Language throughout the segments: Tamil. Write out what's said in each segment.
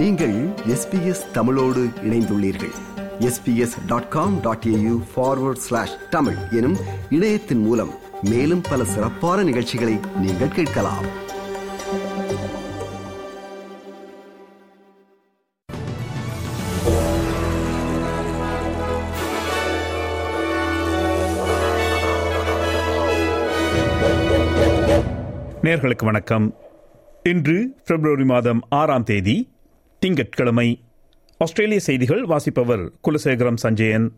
நீங்கள் எஸ்பிஎஸ் தமிழோடு இணைந்துள்ளீர்கள். SBS dot com dot AU forward slash Tamil எனும் இணையத்தின் மூலம் மேலும் பல சிறப்பான நிகழ்ச்சிகளை நீங்கள் கேட்கலாம். நேர்களுக்கு வணக்கம். இன்று பிப்ரவரி மாதம் ஆறாம் தேதி திங்கட்கிழமை. ஆஸ்திரேலிய செய்திகள் வாசிப்பவர் குலசேகரம் சஞ்சயன்.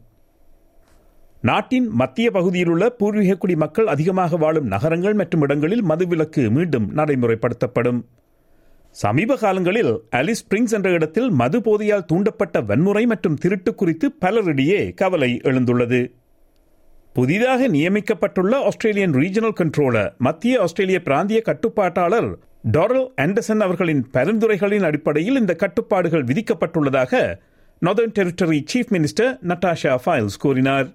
நாட்டின் மத்திய பகுதியிலுள்ள பூர்வீக குடி மக்கள் அதிகமாக வாழும் நகரங்கள் மற்றும் இடங்களில் மதுவிலக்கு மீண்டும் நடைமுறைப்படுத்தப்படும். சமீப காலங்களில் அலிஸ் ஸ்பிரிங்ஸ் என்ற இடத்தில் மது போதையால் தூண்டப்பட்ட வன்முறை மற்றும் திருட்டு குறித்து பலரிடையே கவலை எழுந்துள்ளது. புதிதாக நியமிக்கப்பட்டுள்ள ஆஸ்திரேலியன் ரீஜனல் கண்ட்ரோலர் மத்திய ஆஸ்திரேலிய பிராந்திய கட்டுப்பாட்டாளர் டொரல் ஆண்டர்சன் அவர்களின் பரிந்துரைகளின் அடிப்படையில் இந்த கட்டுப்பாடுகள் விதிக்கப்பட்டுள்ளதாக Northern Territory Chief Minister Natasha Fyles கூறினார்.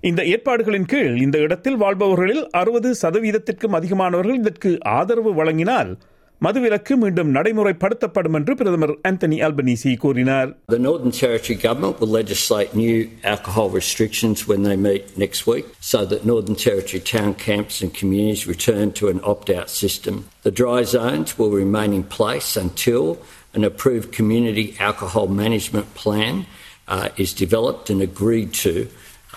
இந்த ஏற்பாடுகளின் கீழ் இந்த இடத்தில் வாழ்பவர்களில் அறுபது சதவீதத்திற்கும் அதிகமானவர்கள் இதற்கு ஆதரவு வழங்கினால் மதுவிலக்கு மீண்டும் நடைமுறைப்படுத்தப்படும் என்று பிரதமர் ஆந்தனி அல்பனீசி கூறினார் The Northern Territory Government will legislate new alcohol restrictions when they meet next week so that Northern Territory town camps and communities return to an opt out system. The dry zones will remain in place until an approved community alcohol management plan uh, is developed and agreed to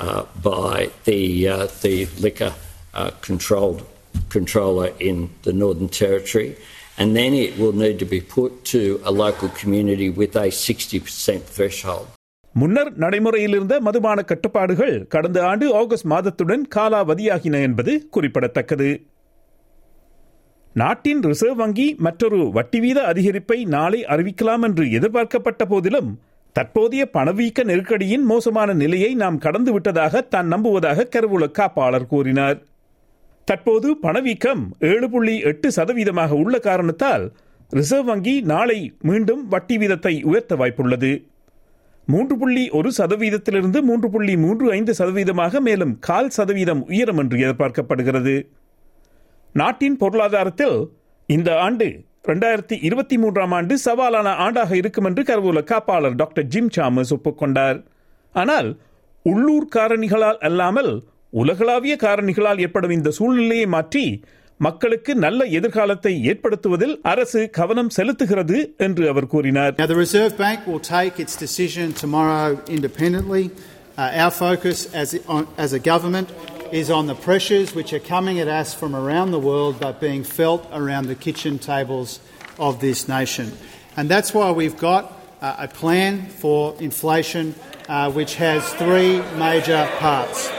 uh, by the, uh, the liquor uh, controlled, controller in the Northern Territory And then it will need to be put to a local community with a 60% threshold. முன்னர் நடைமுறையில் இருந்த மதுபான கட்டுப்பாடுகள் கடந்த ஆண்டு ஆகஸ்ட் மாதத்துடன் காலாவதியாகின என்பது குறிப்பிடத்தக்கது நாட்டின் ரிசர்வ் வங்கி மற்றொரு வட்டி வீத அதிகரிப்பை நாளை அறிவிக்கலாம் என்று எதிர்பார்க்கப்பட்ட போதிலும் தற்போதைய பணவீக்க நெருக்கடியின் மோசமான நிலையை நாம் கடந்துவிட்டதாக தான் நம்புவதாக கருவூல காப்பாளர் கூறினார் தற்போது பணவீக்கம் ஏழு புள்ளி எட்டு சதவீதமாக உள்ள காரணத்தால் ரிசர்வ் வங்கி நாளை மீண்டும் வட்டி வீதத்தை உயர்த்த வாய்ப்புள்ளது. மூன்று புள்ளி ஒரு சதவீதத்திலிருந்து மூன்று புள்ளி மூன்று ஐந்து சதவீதமாக மேலும் கால் சதவீதம் உயரும் என்று எதிர்பார்க்கப்படுகிறது. நாட்டின் பொருளாதாரத்தில் இந்த ஆண்டு இரண்டாயிரத்தி இருபத்தி மூன்றாம் ஆண்டு சவாலான ஆண்டாக இருக்கும் என்று கருவூல காப்பாளர் டாக்டர் ஜிம் சாமஸ் ஒப்புக்கொண்டார். ஆனால் உள்ளூர் காரணிகளால் அல்லாமல் உலகளாவிய காரணிகளால் ஏற்படும் இந்த சூழ்நிலையை மாற்றி மக்களுக்கு நல்ல எதிர்காலத்தை ஏற்படுத்துவதில் அரசு கவனம் செலுத்துகிறது என்று அவர் கூறினார் Now, the Reserve Bank will take its decision tomorrow independently. Uh, our focus as, on, as a government is on the pressures which are coming at us from around the world but being felt around the kitchen tables of this nation. And that's why we've got uh, a plan for inflation uh, which has three major parts.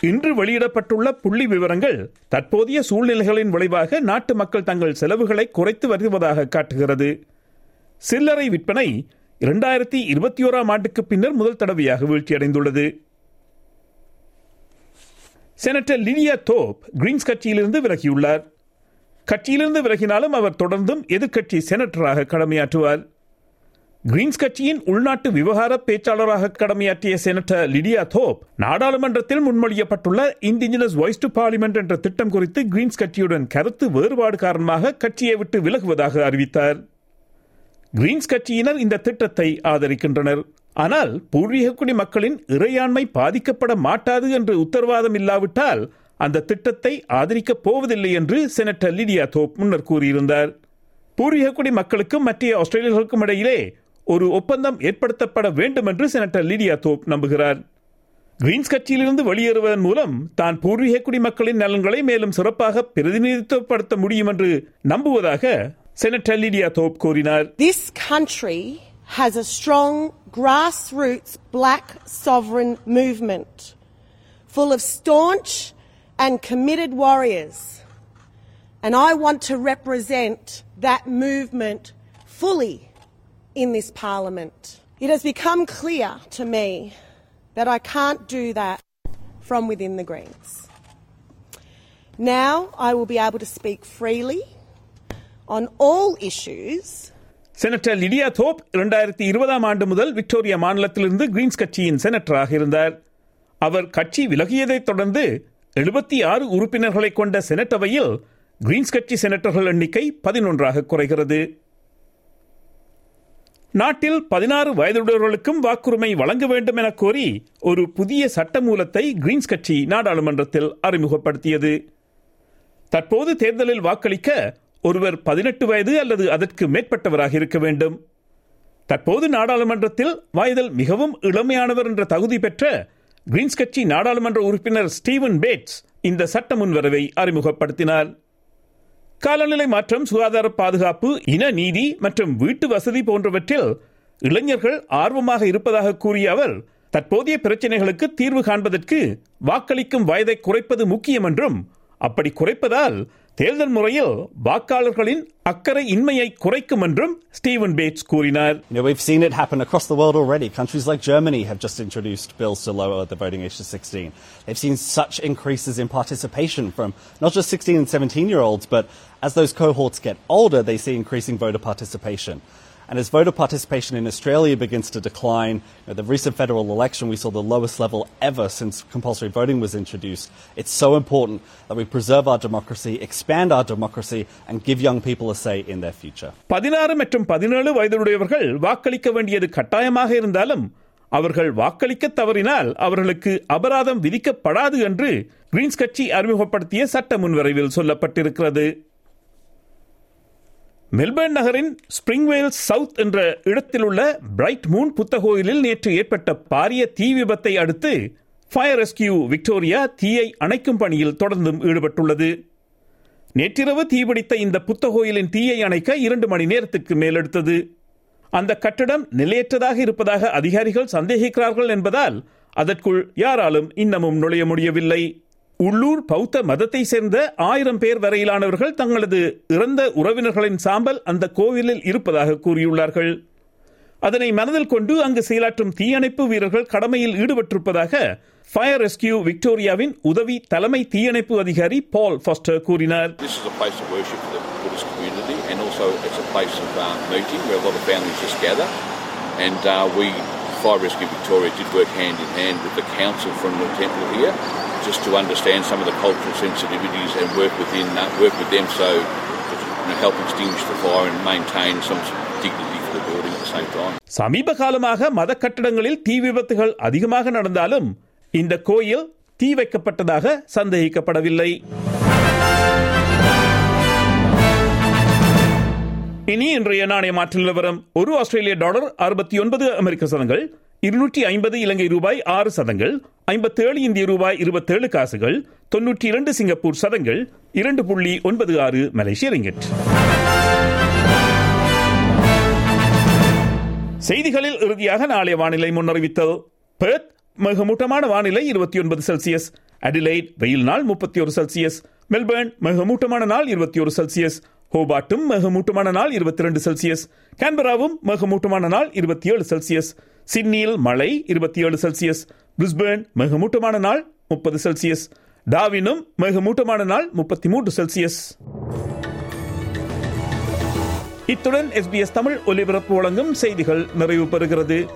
இன்று வெளியிடப்பட்டுள்ள புள்ளி விவரங்கள் தற்போதைய சூழ்நிலைகளின் விளைவாக நாட்டு மக்கள் தங்கள் செலவுகளை குறைத்து வருவதாக காட்டுகிறது. சில்லறை விற்பனை இரண்டாயிரத்தி இருபத்தி ஓராம் ஆண்டுக்கு பின்னர் முதல் தடவையாக வீழ்ச்சியடைந்துள்ளது. செனட்டர் லினியா தோப் கிரீன்ஸ் கட்சியிலிருந்து விலகியுள்ளார். கட்சியிலிருந்து விலகினாலும் அவர் தொடர்ந்தும் எதிர்க்கட்சி செனட்டராக கடமையாற்றுவார். கிரீன்ஸ் கட்சியின் உள்நாட்டு விவகார பேச்சாளராக கடமையாற்றிய செனட்டர் லிடியா தோப் நாடாளுமன்றத்தில் முன்மொழியப்பட்டுள்ள இண்டிஜினஸ் வாய்ஸ் டு பார்லிமெண்ட் என்ற திட்டம் குறித்து கிரீன்ஸ் கட்சியுடன் கருத்து வேறுபாடு காரணமாக கட்சியை விட்டு விலகுவதாக அறிவித்தார். கிரீன்ஸ் கட்சியினர் இந்த திட்டத்தை ஆதரிக்கின்றனர். ஆனால் பூர்வீக குடி மக்களின் இறையாண்மை பாதிக்கப்பட மாட்டாது என்று உத்தரவாதம் இல்லாவிட்டால் அந்த திட்டத்தை ஆதரிக்கப் போவதில்லை என்று செனட்டர் லிடியா தோப் முன்னர் கூறியிருந்தார். பூர்வீக குடி மக்களுக்கும் மற்ற ஆஸ்திரேலியர்களுக்கும் இடையிலே ஒரு ஒப்பந்தம் ஏற்படுத்தப்பட வேண்டும் என்று செனட்டர் லிடியா தோப் நம்புகிறார் கிரீன்ஸ் கட்சியிலிருந்து வெளியேறுவதன் மூலம் தான் பூர்வீக குடி மக்களின் நலன்களை மேலும் சிறப்பாக பிரதிநிதித்துவப்படுத்த முடியும் என்று நம்புவதாக செனட்டர் லிடியா தோப் கூறினார் This country has a strong grassroots black sovereign movement full of staunch and committed warriors. And I want to represent that movement fully in this parliament. It has become clear to me that I can't do that from within the Greens. Now I will be able to speak freely on all issues senator Lidia Thorpe இரண்டாயிரத்தி இருபதாம் ஆண்டு முதல் விக்டோரியா மாநிலத்திலிருந்து கிரீன்ஸ் கட்சியின் செனட்டராக இருந்தார் அவர் கட்சி விலகியதைத் தொடர்ந்து எழுபத்தி ஆறு உறுப்பினர்களை கொண்ட செனட்டவையில் கிரீன்ஸ் கட்சி செனட்டர்கள் எண்ணிக்கை பதினொன்றாக குறைகிறது நாட்டில் பதினாறு வயதுடையவர்களுக்கும் வாக்குரிமை வழங்க வேண்டும் என கோரி ஒரு புதிய சட்டமூலத்தை கிரீன்ஸ் கட்சி நாடாளுமன்றத்தில் அறிமுகப்படுத்தியது. தற்போது தேர்தலில் வாக்களிக்க ஒருவர் பதினெட்டு வயது அல்லது அதற்கு மேற்பட்டவராக இருக்க வேண்டும். தற்போது நாடாளுமன்றத்தில் வயதில் மிகவும் இளமையானவர் என்ற தகுதி பெற்ற கிரீன்ஸ் கட்சி நாடாளுமன்ற உறுப்பினர் ஸ்டீவன் பேட்ஸ் இந்த சட்ட முன்வரவை அறிமுகப்படுத்தினார். காலநிலை மாற்றம் சுகாதார பாதுகாப்பு இன நீதி மற்றும் வீட்டு வசதி போன்றவற்றில் இளைஞர்கள் ஆர்வமாக இருப்பதாக கூறிய அவர் தற்போதைய பிரச்சனைகளுக்கு தீர்வு காண்பதற்கு வாக்களிக்கும் வயதை குறைப்பது முக்கியம் என்றும் அப்படி குறைப்பதால் தேர்தல் முறையில் வாக்காளர்களின் அக்கறை இன்மையை குறைக்கும் என்றும் ஸ்டீவன் பேட்ஸ் கூறினார் You know, we've seen it happen across the world already. Countries like Germany have just introduced bills to lower the voting age to 16. They've seen such increases in participation from not just 16 and 17 year olds, but as those cohorts get older, they see increasing voter participation. And as voter participation in Australia begins to decline, you know, the recent federal election, we saw the lowest level ever since compulsory voting was introduced. It's so important that we preserve our democracy, expand our democracy, and give young people a say in their future. பதினாறு மற்றும் பதினேழு வயதுடையவர்கள் வாக்களிக்க வேண்டியது கட்டாயமாக இருந்தாலும் அவர்கள் வாக்களிக்க தவறினால் அவர்களுக்கு அபராதம் விதிக்கப்படாது என்று கிரீன்ஸ் கட்சி அறிமுகப்படுத்திய சட்ட முன்வரைவில் சொல்லப்பட்டிருக்கிறது மெல்பர்ன் நகரின் ஸ்பிரிங்வேல் சவுத் என்ற இடத்தில் உள்ள பிரைட் மூன் புத்தகோயிலில் நேற்று ஏற்பட்ட பாரிய தீ விபத்தை அடுத்து ஃபயர் ரெஸ்கியூ விக்டோரியா தீயை அணைக்கும் பணியில் தொடர்ந்தும் ஈடுபட்டுள்ளது. நேற்றிரவு தீபிடித்த இந்த புத்தகோயிலின் தீயை அணைக்க இரண்டு மணி நேரத்துக்கு மேலெடுத்தது. அந்த கட்டடம் நிலையற்றதாக இருப்பதாக அதிகாரிகள் சந்தேகிக்கிறார்கள் என்பதால் அதற்குள் யாராலும் இன்னமும் நுழைய முடியவில்லை. உள்ளூர் பௌத்த மதத்தை சேர்ந்த ஆயிரம் பேர் வரையிலானவர்கள் தங்களது இறந்த உறவினர்களின் சாம்பல் அந்த கோவிலில் இருப்பதாக கூறியுள்ளார்கள் அதனை மனதில் கொண்டு அங்கு செயலாற்றும் தீயணைப்பு வீரர்கள் கடமையில் ஈடுபட்டிருப்பதாக ஃபயர் ரெஸ்கியூ விக்டோரியாவின் உதவி தலைமை தீயணைப்பு அதிகாரி பால் ஃபாஸ்டர் கூறினார் And uh, we, Fire Rescue Victoria, did work hand in hand with the council from the temple here just to understand some of the cultural sensitivities and work within uh, work with them so to you know, help extinguish the fire and maintain some dignity for the building at the same time. சமீப காலமாக மத கட்டடங்களில் தீ விபத்துகள் அதிகமாக நடந்தாலும் இந்த கோயில் தீ வைக்கப்பட்டதாக சந்தேகிக்கப்படவில்லை இனி இன்றைய நாணய மாற்று நிலவரம் ஒரு ஆஸ்திரேலிய டாலர் அறுபத்தி ஒன்பது அமெரிக்க சதங்கள் இருநூற்றி ஐம்பது இலங்கை ரூபாய் ஆறு சதங்கள் ஐம்பத்தேழு இந்திய ரூபாய் இருபத்தேழு காசுகள் தொன்னூற்றி இரண்டு சிங்கப்பூர் சதங்கள் இரண்டு புள்ளி ஒன்பது ஆறு மலேசிய ரிங்கெட். செய்திகளில் இறுதியாக நாளைய வானிலை முன்னறிவித்தல் பெர்த் மிகமூட்டமான வானிலை இருபத்தி ஒன்பது செல்சியஸ். அடிலைட் வெயில் நாள் முப்பத்தி ஒரு செல்சியஸ். மெல்பர்ன் மிகமூட்டமான நாள் இருபத்தி ஒரு செல்சியஸ். ஹோபாட்டும் மிகமூட்டமான நாள் இருபத்தி ரெண்டு செல்சியஸ். கேன்பராவும் மிகமூட்டமான நாள் இருபத்தி ஏழு செல்சியஸ். சிட்னியில் மழை இருபத்தி ஏழு செல்சியஸ். விஸ்பேர்ன் மிக மூட்டமான நாள் முப்பது செல்சியஸ். டாவினும் மிக மூட்டமான நாள் முப்பத்தி மூன்று செல்சியஸ். இத்துடன் எஸ்பிஎஸ் தமிழ் ஒலிபரப்பு வழங்கும் செய்திகள் நிறைவு பெறுகிறது.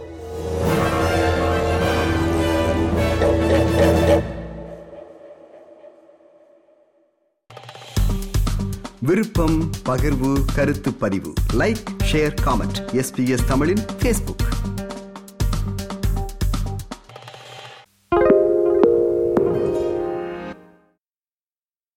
விருப்பம் பகிர்வு கருத்து பதிவு. லைக் ஷேர் காமெண்ட் எஸ்பிஎஸ் தமிழின் ஃபேஸ்புக்